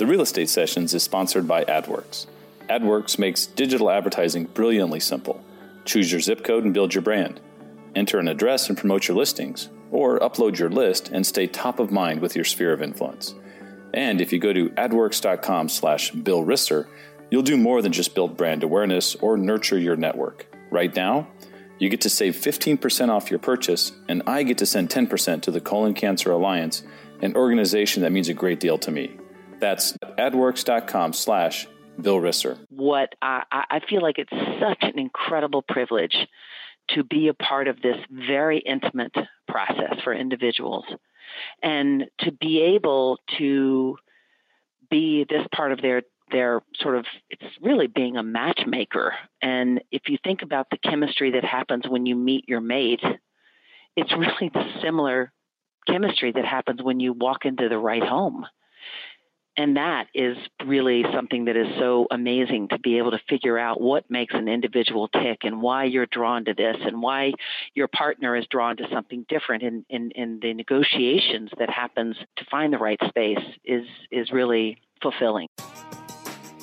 The Real Estate Sessions is sponsored by AdWorks. AdWorks makes digital advertising brilliantly simple. Choose your zip code and build your brand. Enter an address and promote your listings, or upload your list and stay top of mind with your sphere of influence. And if you go to adworks.com slash Bill Risser, you'll do more than just build brand awareness or nurture your network. Right now, you get to save 15% off your purchase, and I get to send 10% to the Colon Cancer Alliance, an organization that means a great deal to me. That's adworks.com slash Bill Risser. What I, I feel like it's such an incredible privilege to be a part of this very intimate process for individuals and to be able to be this part of their their sort of it's really being a matchmaker and if you think about the chemistry that happens when you meet your mate it's really the similar chemistry that happens when you walk into the right home and that is really something that is so amazing to be able to figure out what makes an individual tick and why you're drawn to this and why your partner is drawn to something different in, in, in the negotiations that happens to find the right space is is really fulfilling.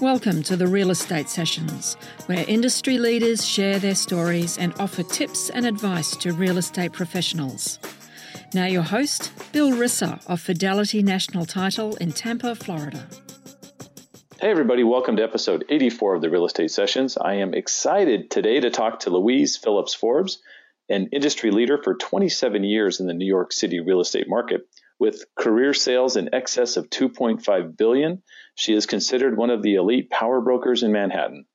Welcome to the Real Estate Sessions, where industry leaders share their stories and offer tips and advice to real estate professionals. Now, your host, Bill Risser of Fidelity National Title in Tampa, Florida. Hey, everybody, welcome to episode 84 of the Real Estate Sessions. I am excited today to talk to Louise Phillips Forbes, an industry leader for 27 years in the New York City real estate market. With career sales in excess of 2.5 billion, she is considered one of the elite power brokers in Manhattan.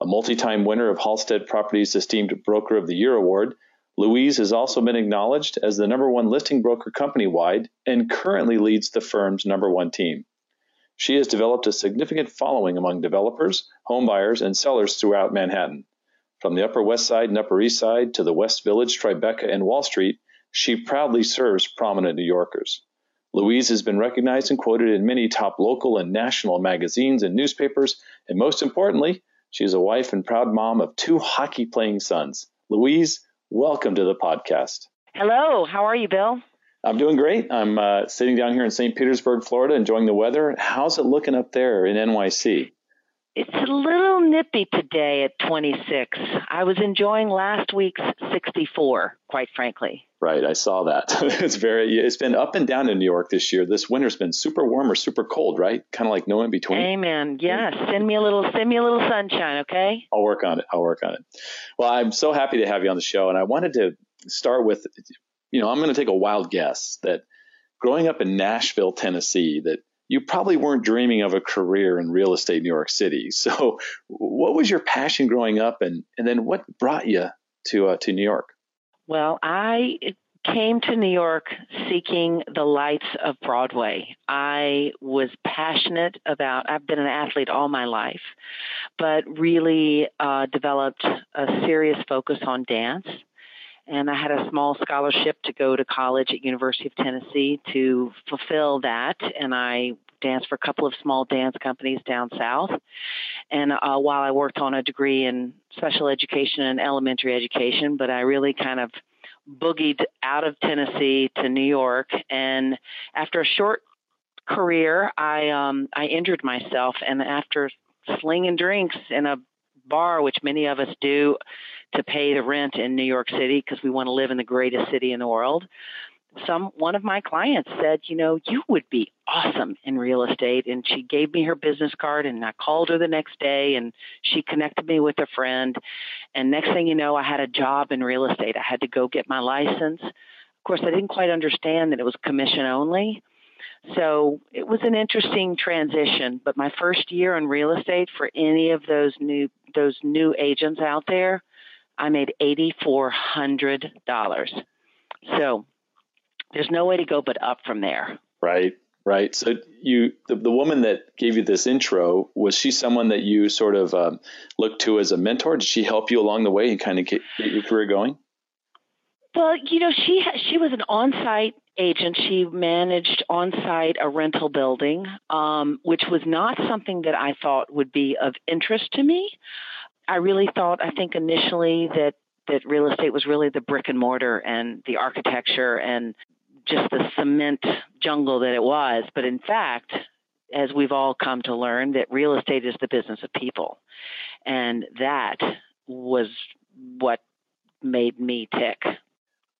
A multi-time winner of Halstead Properties Esteemed Broker of the Year award, Louise has also been acknowledged as the number one listing broker company-wide and currently leads the firm's number one team. She has developed a significant following among developers, homebuyers, and sellers throughout Manhattan. From the Upper West Side and Upper East Side to the West Village, Tribeca, and Wall Street, she proudly serves prominent New Yorkers. Louise has been recognized and quoted in many top local and national magazines and newspapers, and most importantly, she is a wife and proud mom of two hockey playing sons. Louise, welcome to the podcast. Hello, how are you, Bill? I'm doing great. I'm uh, sitting down here in St. Petersburg, Florida, enjoying the weather. How's it looking up there in NYC? It's a little nippy today at 26. I was enjoying last week's 64, quite frankly. Right, I saw that. it's very. It's been up and down in New York this year. This winter's been super warm or super cold, right? Kind of like no in between. Amen. Yes. Send me a little. Send me a little sunshine, okay? I'll work on it. I'll work on it. Well, I'm so happy to have you on the show, and I wanted to start with, you know, I'm going to take a wild guess that growing up in Nashville, Tennessee, that you probably weren't dreaming of a career in real estate New York City. So, what was your passion growing up, and and then what brought you to uh, to New York? Well, I came to New York seeking the lights of Broadway. I was passionate about, I've been an athlete all my life, but really uh, developed a serious focus on dance. And I had a small scholarship to go to college at University of Tennessee to fulfill that. And I danced for a couple of small dance companies down south. And uh, while I worked on a degree in special education and elementary education, but I really kind of boogied out of Tennessee to New York. And after a short career, I um, I injured myself, and after slinging drinks in a bar, which many of us do to pay the rent in New York City because we want to live in the greatest city in the world some one of my clients said, you know, you would be awesome in real estate and she gave me her business card and I called her the next day and she connected me with a friend and next thing you know I had a job in real estate. I had to go get my license. Of course, I didn't quite understand that it was commission only. So, it was an interesting transition, but my first year in real estate for any of those new those new agents out there, I made $8400. So, there's no way to go but up from there. Right, right. So you, the, the woman that gave you this intro, was she someone that you sort of um, looked to as a mentor? Did she help you along the way and kind of get, get your career going? Well, you know, she she was an on-site agent. She managed on-site a rental building, um, which was not something that I thought would be of interest to me. I really thought, I think initially that that real estate was really the brick and mortar and the architecture and just the cement jungle that it was. But in fact, as we've all come to learn, that real estate is the business of people. And that was what made me tick.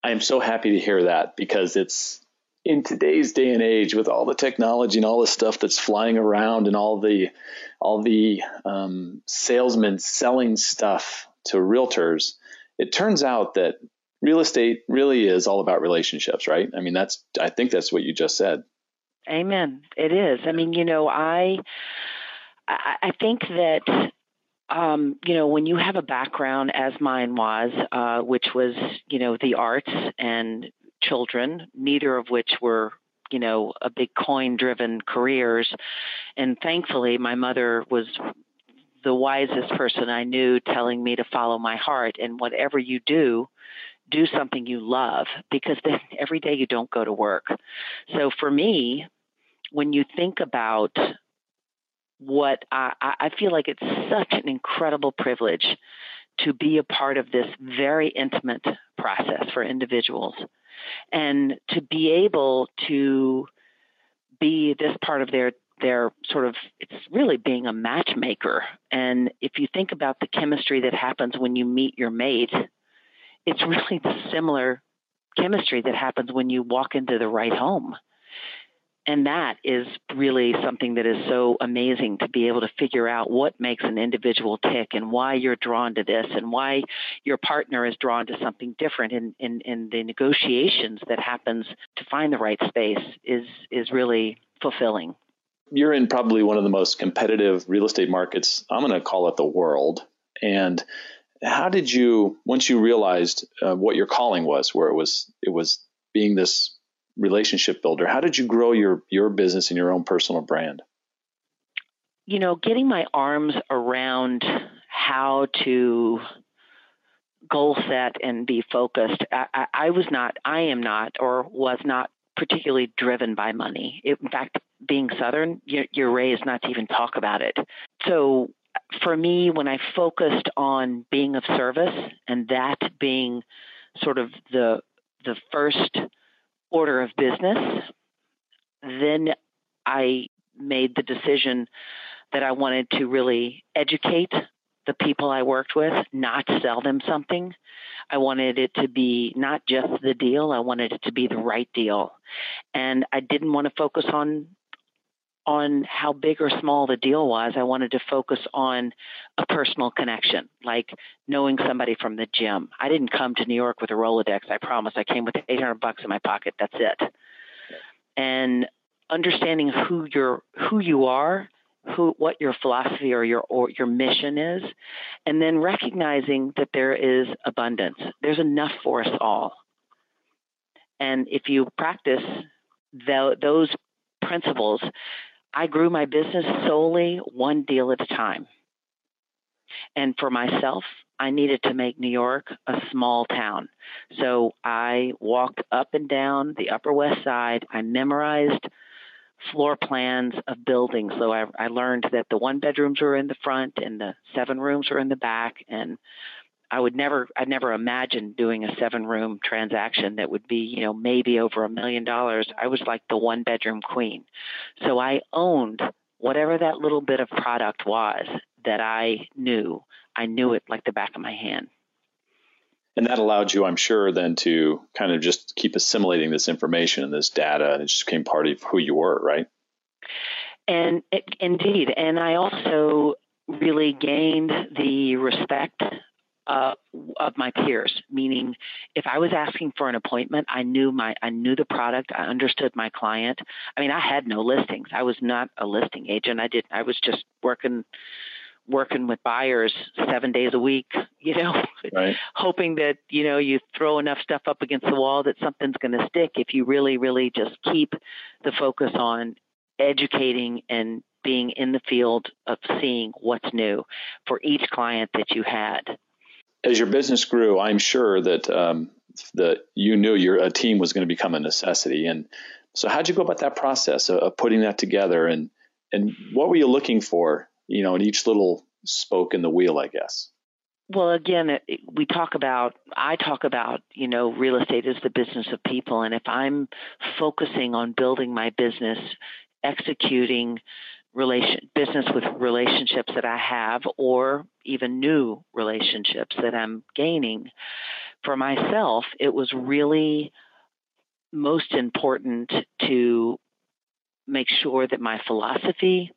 I am so happy to hear that because it's in today's day and age with all the technology and all the stuff that's flying around and all the all the um, salesmen selling stuff to realtors, it turns out that real estate really is all about relationships, right? I mean, that's I think that's what you just said. Amen. It is. I mean, you know, I I think that um, you know, when you have a background as mine was, uh, which was, you know, the arts and children, neither of which were, you know, a big coin driven careers. And thankfully, my mother was the wisest person I knew telling me to follow my heart. And whatever you do, do something you love because then every day you don't go to work. So for me, when you think about what I, I feel like it's such an incredible privilege to be a part of this very intimate process for individuals. And to be able to be this part of their their sort of it's really being a matchmaker. And if you think about the chemistry that happens when you meet your mate it's really the similar chemistry that happens when you walk into the right home and that is really something that is so amazing to be able to figure out what makes an individual tick and why you're drawn to this and why your partner is drawn to something different in, in, in the negotiations that happens to find the right space is is really fulfilling. You're in probably one of the most competitive real estate markets, I'm going to call it the world. And how did you once you realized uh, what your calling was where it was it was being this relationship builder. How did you grow your your business and your own personal brand? You know, getting my arms around how to goal set and be focused. I, I, I was not, I am not, or was not particularly driven by money. It, in fact, being Southern, you're, you're raised not to even talk about it. So for me, when I focused on being of service and that being sort of the the first order of business, then I made the decision that I wanted to really educate the people I worked with, not sell them something. I wanted it to be not just the deal, I wanted it to be the right deal. And I didn't want to focus on on how big or small the deal was. I wanted to focus on a personal connection, like knowing somebody from the gym. I didn't come to New York with a Rolodex. I promise. I came with 800 bucks in my pocket. That's it. And understanding who you're, who you are, who, what your philosophy or your or your mission is, and then recognizing that there is abundance. There's enough for us all. And if you practice the, those principles, I grew my business solely one deal at a time. And for myself, I needed to make New York a small town. So I walked up and down the Upper West Side. I memorized floor plans of buildings. So I, I learned that the one bedrooms were in the front and the seven rooms were in the back. And I would never, I'd never imagined doing a seven room transaction that would be, you know, maybe over a million dollars. I was like the one bedroom queen. So I owned whatever that little bit of product was that I knew. I knew it like the back of my hand. And that allowed you, I'm sure, then to kind of just keep assimilating this information and this data, and it just became part of who you were, right? And it, indeed, and I also really gained the respect uh, of my peers. Meaning, if I was asking for an appointment, I knew my I knew the product. I understood my client. I mean, I had no listings. I was not a listing agent. I did. I was just working working with buyers seven days a week, you know, right. hoping that, you know, you throw enough stuff up against the wall that something's going to stick if you really, really just keep the focus on educating and being in the field of seeing what's new for each client that you had as your business grew, I'm sure that um, that you knew your a team was going to become a necessity. And so, how'd you go about that process of, of putting that together? And and what were you looking for? You know, in each little spoke in the wheel, I guess. Well, again, we talk about, I talk about, you know, real estate is the business of people. And if I'm focusing on building my business executing relation business with relationships that I have or even new relationships that I'm gaining for myself it was really most important to make sure that my philosophy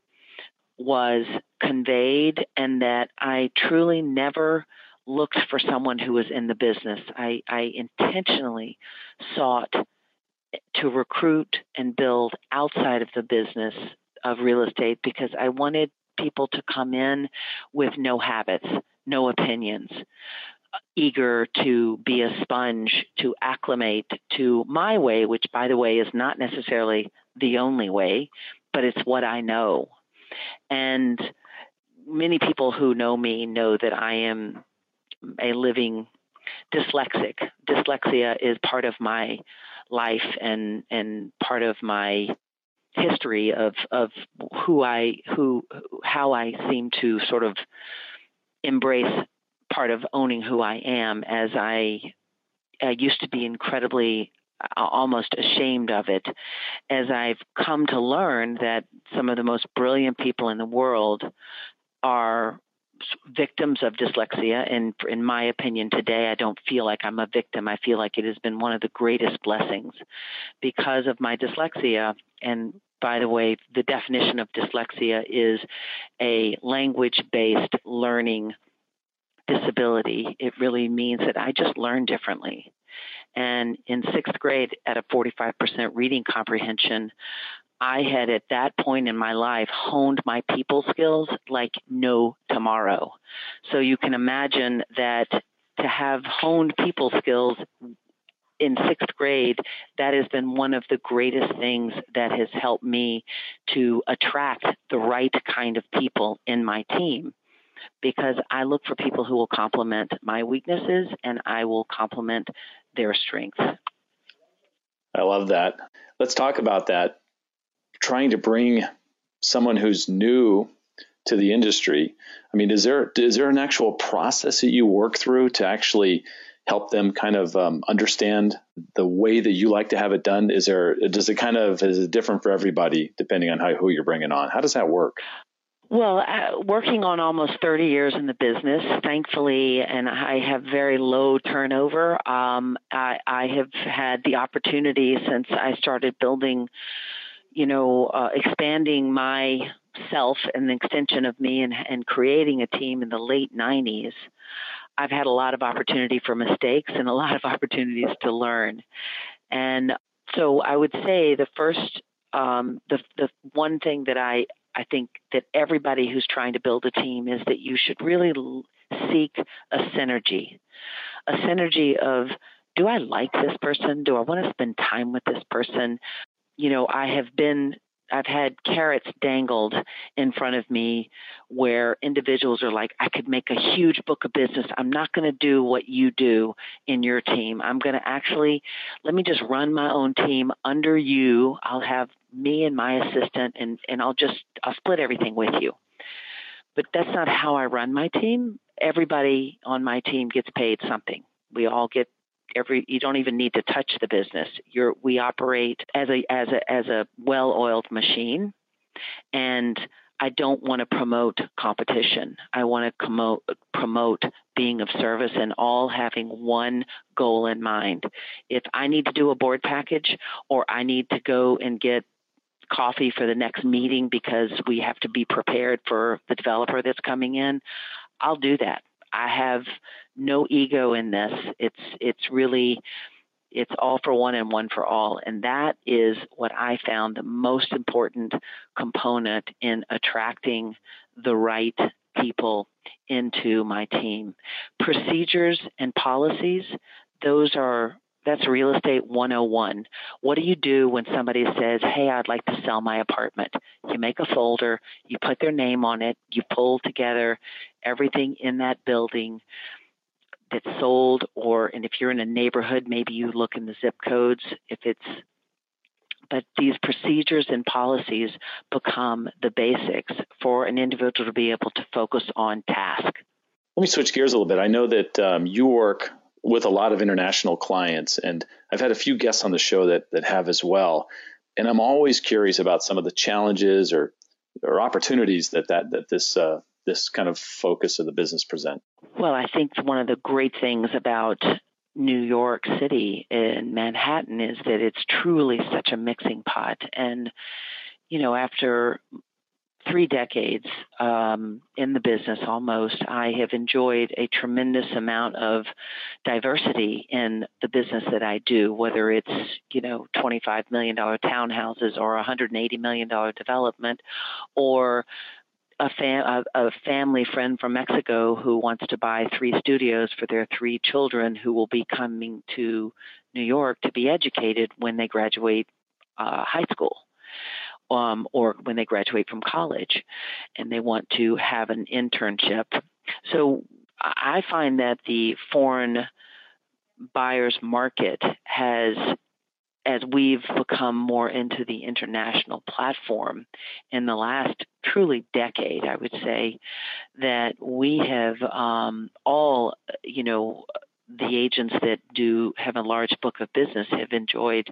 was conveyed and that I truly never looked for someone who was in the business. I, I intentionally sought to recruit and build outside of the business of real estate because I wanted people to come in with no habits, no opinions, eager to be a sponge, to acclimate to my way, which, by the way, is not necessarily the only way, but it's what I know. And many people who know me know that I am a living dyslexic. Dyslexia is part of my life and and part of my history of of who I who how I seem to sort of embrace part of owning who I am as I I used to be incredibly almost ashamed of it. As I've come to learn that some of the most brilliant people in the world are victims of dyslexia. And in my opinion today I don't feel like I'm a victim. I feel like it has been one of the greatest blessings because of my dyslexia. And by the way the definition of dyslexia is a language based learning disability. It really means that I just learn differently. And in sixth grade, at a 45% reading comprehension, I had at that point in my life honed my people skills like no tomorrow. So you can imagine that to have honed people skills in sixth grade, that has been one of the greatest things that has helped me to attract the right kind of people in my team because I look for people who will complement my weaknesses and I will complement their strengths. I love that. Let's talk about that. Trying to bring someone who's new to the industry. I mean, is there is there an actual process that you work through to actually help them kind of um, understand the way that you like to have it done? Is there does it kind of is it different for everybody depending on how who you're bringing on? How does that work? Well, uh, working on almost 30 years in the business, thankfully, and I have very low turnover. Um, I, I, have had the opportunity since I started building, you know, uh, expanding myself and the extension of me and, and creating a team in the late 90s. I've had a lot of opportunity for mistakes and a lot of opportunities to learn. And so I would say the first um, the the one thing that I I think that everybody who's trying to build a team is that you should really seek a synergy, a synergy of do I like this person? Do I want to spend time with this person? You know, I have been I've had carrots dangled in front of me where individuals are like, I could make a huge book of business. I'm not going to do what you do in your team. I'm going to actually, let me just run my own team under you. I'll have me and my assistant, and, and I'll just, I'll split everything with you. But that's not how I run my team. Everybody on my team gets paid something. We all get every you don't even need to touch the business you're we operate as a as a as a well-oiled machine and I don't want to promote competition. I want to promote, promote being of service and all having one goal in mind. If I need to do a board package or I need to go and get coffee for the next meeting because we have to be prepared for the developer that's coming in, I'll do that. I have no ego in this. It's it's really it's all for one and one for all. And that is what I found the most important component in attracting the right people into my team. Procedures and policies, those are that's real estate 101. What do you do when somebody says, Hey, I'd like to sell my apartment? You make a folder, you put their name on it, you pull together everything in that building that's sold, or, and if you're in a neighborhood, maybe you look in the zip codes. If it's, but these procedures and policies become the basics for an individual to be able to focus on task. Let me switch gears a little bit. I know that um, you work with a lot of international clients, and I've had a few guests on the show that that have as well. and I'm always curious about some of the challenges or or opportunities that that that this uh, this kind of focus of the business present. Well, I think one of the great things about New York City and Manhattan is that it's truly such a mixing pot. And, you know, after three decades um, in the business almost, I have enjoyed a tremendous amount of diversity in the business that I do, whether it's, you know, $25 million townhouses or $180 million development or a, fam- a, a, family friend from Mexico who wants to buy three studios for their three children who will be coming to New York to be educated when they graduate uh, high school um, or when they graduate from college and they want to have an internship. So I find that the foreign buyers market has as we've become more into the international platform in the last truly decade, I would say that we have um, all, you know, the agents that do have a large book of business have enjoyed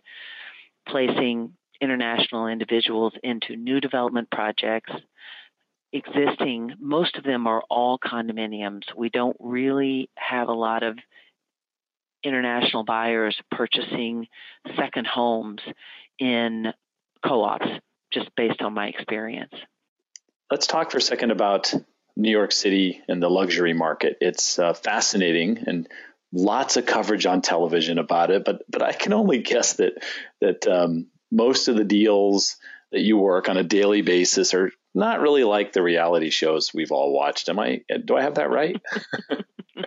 placing international individuals into new development projects. Existing, most of them are all condominiums. We don't really have a lot of international buyers purchasing second homes in co ops, just based on my experience. Let's talk for a second about New York City and the luxury market. It's uh, fascinating and lots of coverage on television about it, but but I can only guess that that um, most of the deals that you work on a daily basis are not really like the reality shows we've all watched. Am I? Do I have that right?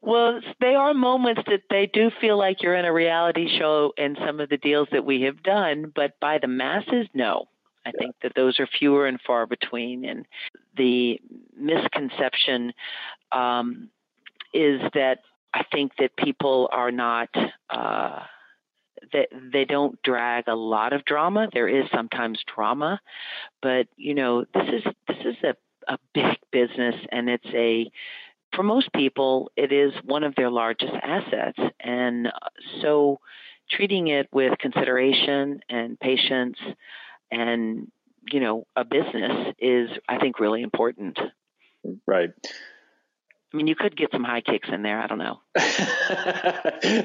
well, they are moments that they do feel like you're in a reality show in some of the deals that we have done, but by the masses, no. I yeah. think that those are fewer and far between. And the misconception um, is that I think that people are not. Uh, that they don't drag a lot of drama. There is sometimes drama, but you know this is this is a, a big business, and it's a for most people it is one of their largest assets, and uh, so treating it with consideration and patience and you know a business is I think really important. Right. I mean, you could get some high kicks in there. I don't know.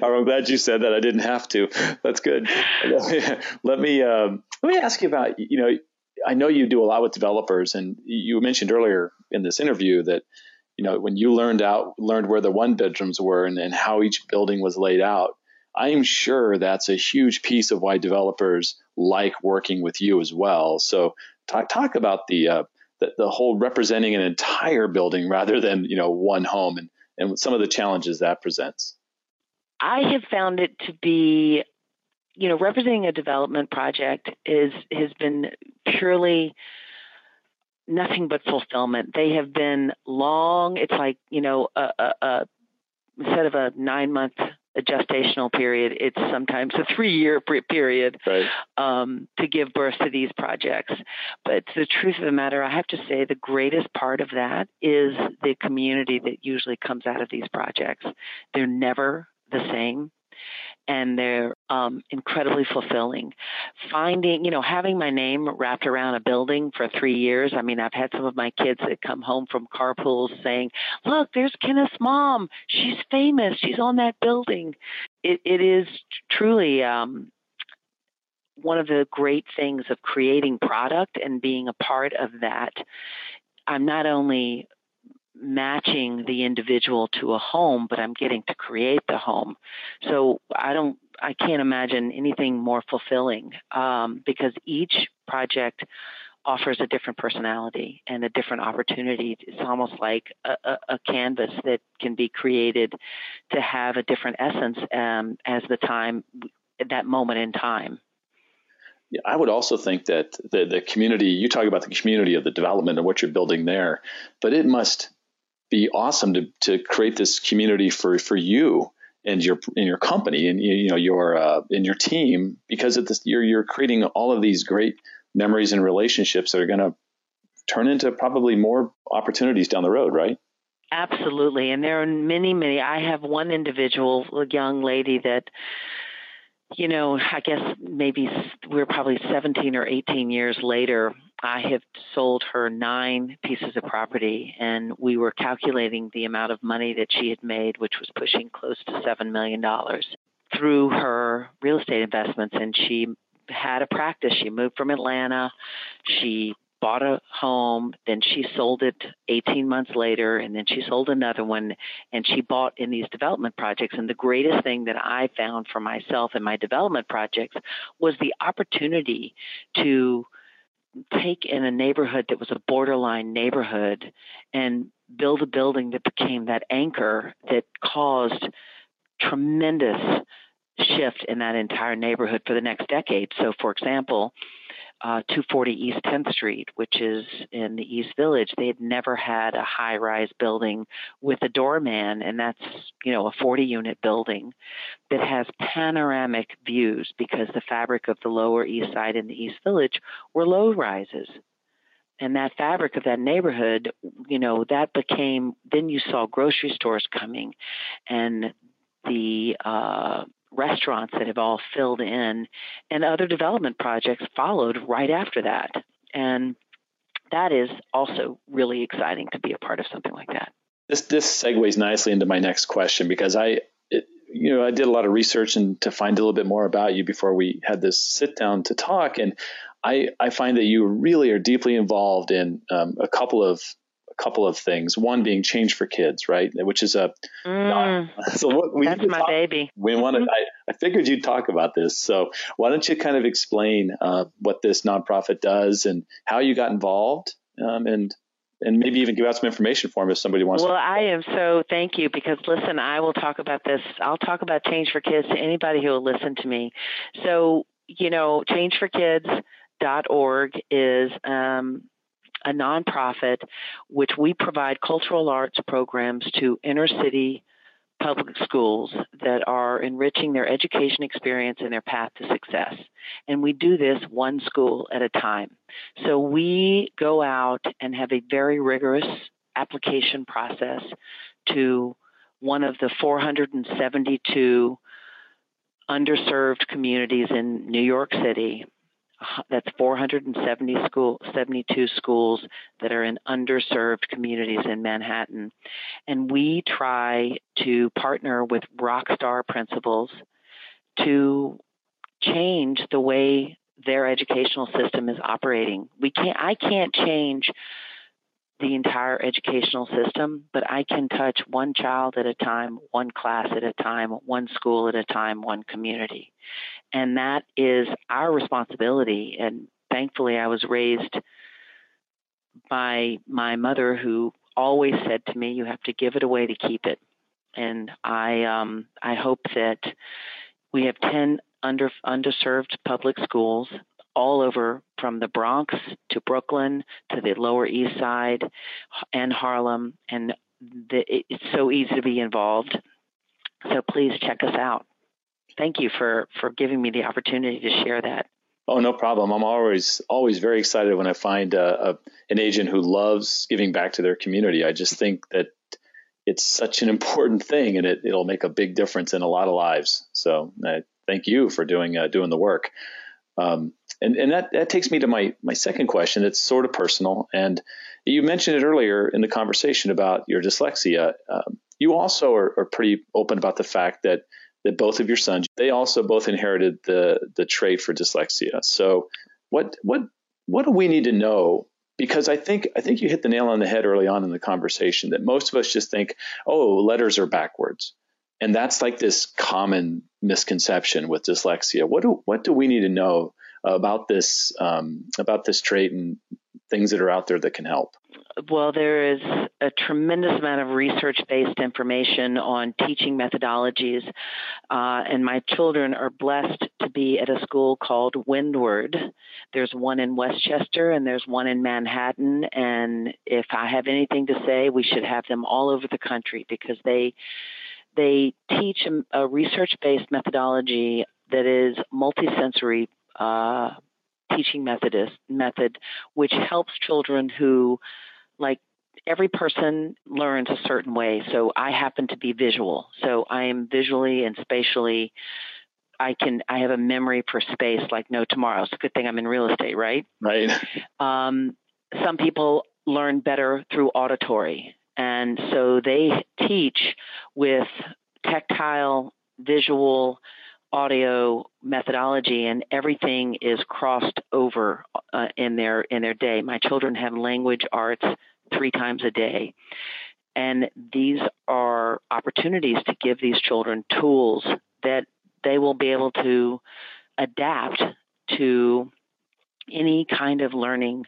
I'm glad you said that. I didn't have to. That's good. let me um, let me ask you about. You know, I know you do a lot with developers, and you mentioned earlier in this interview that you know when you learned out learned where the one bedrooms were and, and how each building was laid out. I'm sure that's a huge piece of why developers like working with you as well. So talk talk about the uh, the, the whole representing an entire building rather than you know one home and, and some of the challenges that presents. I have found it to be, you know, representing a development project is has been purely nothing but fulfillment. They have been long. It's like you know, a, a, a instead of a nine month gestational period. It's sometimes a three year period right. um, to give birth to these projects. But the truth of the matter, I have to say, the greatest part of that is the community that usually comes out of these projects. They're never the same and they're um, incredibly fulfilling. Finding, you know, having my name wrapped around a building for three years. I mean, I've had some of my kids that come home from carpools saying, "Look, there's Kenneth's mom. She's famous. She's on that building." It, it is truly. Um, one of the great things of creating product and being a part of that, I'm not only matching the individual to a home, but I'm getting to create the home. So I don't, I can't imagine anything more fulfilling um, because each project offers a different personality and a different opportunity. It's almost like a, a, a canvas that can be created to have a different essence um, as the time, that moment in time. Yeah, I would also think that the, the community, you talk about the community of the development and what you're building there, but it must be awesome to, to create this community for, for you and your in your company and you know your uh, in your team because at this you're you're creating all of these great memories and relationships that are going to turn into probably more opportunities down the road, right? Absolutely, and there are many, many. I have one individual, a young lady that you know, I guess maybe we're probably 17 or 18 years later. I have sold her nine pieces of property, and we were calculating the amount of money that she had made, which was pushing close to $7 million through her real estate investments. And she had a practice. She moved from Atlanta. She bought a home, then she sold it 18 months later, and then she sold another one, and she bought in these development projects. And the greatest thing that I found for myself in my development projects was the opportunity to take in a neighborhood that was a borderline neighborhood and build a building that became that anchor that caused tremendous shift in that entire neighborhood for the next decade. So, for example, uh, 240 East 10th Street, which is in the East Village, they had never had a high rise building with a doorman, and that's, you know, a 40 unit building that has panoramic views because the fabric of the Lower East Side and the East Village were low rises. And that fabric of that neighborhood, you know, that became, then you saw grocery stores coming and the uh, restaurants that have all filled in, and other development projects followed right after that. And that is also really exciting to be a part of something like that. This this segues nicely into my next question because I, it, you know, I did a lot of research and to find a little bit more about you before we had this sit down to talk, and I I find that you really are deeply involved in um, a couple of couple of things. One being change for kids, right? Which is a mm, so what we that's my talk, baby. We wanted. I, I, figured you'd talk about this. So why don't you kind of explain uh, what this nonprofit does and how you got involved, um, and and maybe even give out some information for them if somebody wants. To Well, to. I am so thank you because listen, I will talk about this. I'll talk about change for kids to anybody who will listen to me. So you know, change for kids dot org is um, a nonprofit which we provide cultural arts programs to inner city public schools that are enriching their education experience and their path to success. And we do this one school at a time. So we go out and have a very rigorous application process to one of the 472 underserved communities in New York City that's 470 school, 72 schools that are in underserved communities in Manhattan. And we try to partner with rockstar principals to change the way their educational system is operating. We can't I can't change the entire educational system, but I can touch one child at a time, one class at a time, one school at a time, one community. And that is our responsibility. And thankfully, I was raised by my mother who always said to me, you have to give it away to keep it. And I, um, I hope that we have 10 under, underserved public schools all over from the Bronx to Brooklyn to the Lower East Side and Harlem. And the, it's so easy to be involved. So please check us out. Thank you for, for giving me the opportunity to share that. Oh, no problem. I'm always always very excited when I find a, a, an agent who loves giving back to their community. I just think that it's such an important thing, and it, it'll make a big difference in a lot of lives. So, uh, thank you for doing uh, doing the work. Um, and and that, that takes me to my, my second question. It's sort of personal. And you mentioned it earlier in the conversation about your dyslexia. Um, you also are, are, pretty open about the fact that, that both of your sons, they also both inherited the, the trait for dyslexia. So what, what, what do we need to know because I think I think you hit the nail on the head early on in the conversation that most of us just think, oh, letters are backwards, and that's like this common misconception with dyslexia. What do what do we need to know about this um, about this trait and things that are out there that can help? Well, there is a tremendous amount of research based information on teaching methodologies. Uh, and my children are blessed to be at a school called Windward. There's one in Westchester and there's one in Manhattan. And if I have anything to say, we should have them all over the country because they they teach a, a research based methodology that is multisensory uh, teaching methodist method, which helps children who, like every person learns a certain way. So I happen to be visual, so I am visually and spatially I can I have a memory for space like no tomorrow. It's a good thing I'm in real estate, right? Right. Um, some people learn better through auditory, and so they teach with tactile, visual, audio methodology, and everything is crossed over uh, in their in their day. My children have language arts three times a day. And these are opportunities to give these children tools that they will be able to adapt to any kind of learning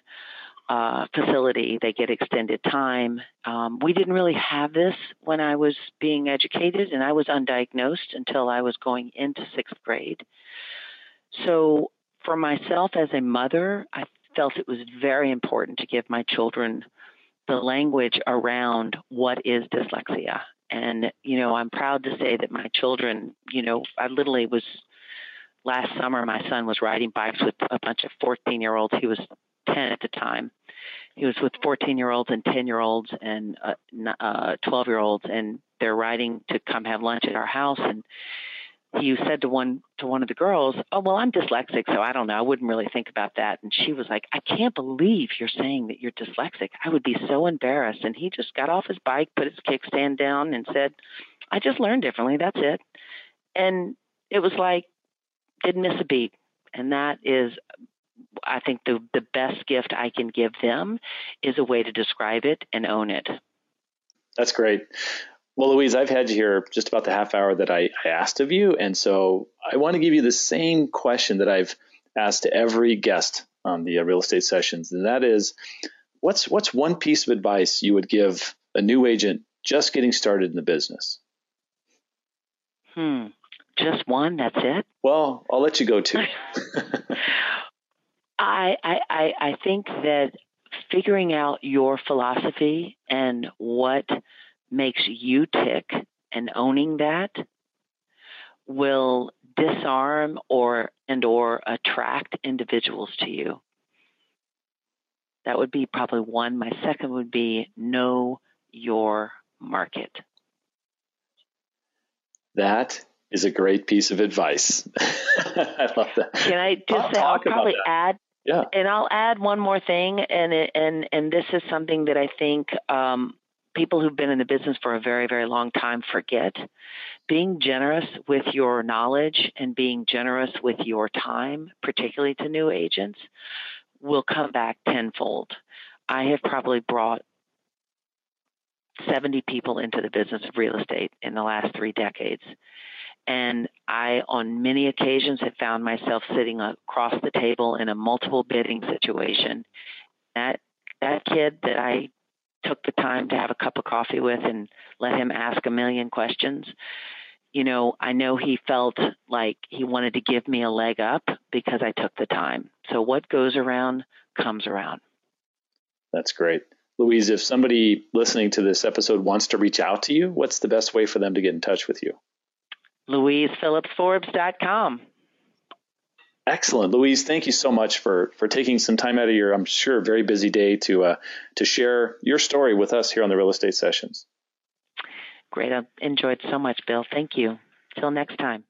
uh, facility. They get extended time. Um, we didn't really have this when I was being educated, and I was undiagnosed until I was going into sixth grade. So, for myself as a mother, I felt it was very important to give my children the language around what is dyslexia. And, you know, I'm proud to say that my children, you know, I literally was last summer, my son was riding bikes with a bunch of 14 year olds. He was 10 at the time. He was with 14 year olds and 10 year olds and 12 uh, year olds, and they're riding to come have lunch at our house. And he said to one to one of the girls, "Oh well, I'm dyslexic, so I don't know. I wouldn't really think about that." And she was like, "I can't believe you're saying that you're dyslexic. I would be so embarrassed." And he just got off his bike, put his kickstand down, and said, "I just learned differently. That's it." And it was like didn't miss a beat, and that is. I think the the best gift I can give them is a way to describe it and own it. That's great. Well, Louise, I've had you here just about the half hour that I, I asked of you. And so I want to give you the same question that I've asked to every guest on the uh, real estate sessions. And that is what's, what's one piece of advice you would give a new agent just getting started in the business? Hmm. Just one? That's it? Well, I'll let you go too. I, I, I think that figuring out your philosophy and what makes you tick and owning that will disarm or and or attract individuals to you. That would be probably one. My second would be know your market. That is a great piece of advice. I love that. Can I just I'll say I'll probably add yeah. And I'll add one more thing, and and and this is something that I think um, people who've been in the business for a very, very long time forget. Being generous with your knowledge and being generous with your time, particularly to new agents, will come back tenfold. I have probably brought 70 people into the business of real estate in the last three decades. And I, on many occasions, have found myself sitting across the table in a multiple bidding situation. That that kid that I took the time to have a cup of coffee with and let him ask a million questions, you know, I know he felt like he wanted to give me a leg up because I took the time. So what goes around comes around. That's great. Louise, if somebody listening to this episode wants to reach out to you, what's the best way for them to get in touch with you? LouisePhillipsForbes.com. Excellent, Louise. Thank you so much for for taking some time out of your, I'm sure, very busy day to uh, to share your story with us here on the Real Estate Sessions. Great. I enjoyed so much, Bill. Thank you. Till next time.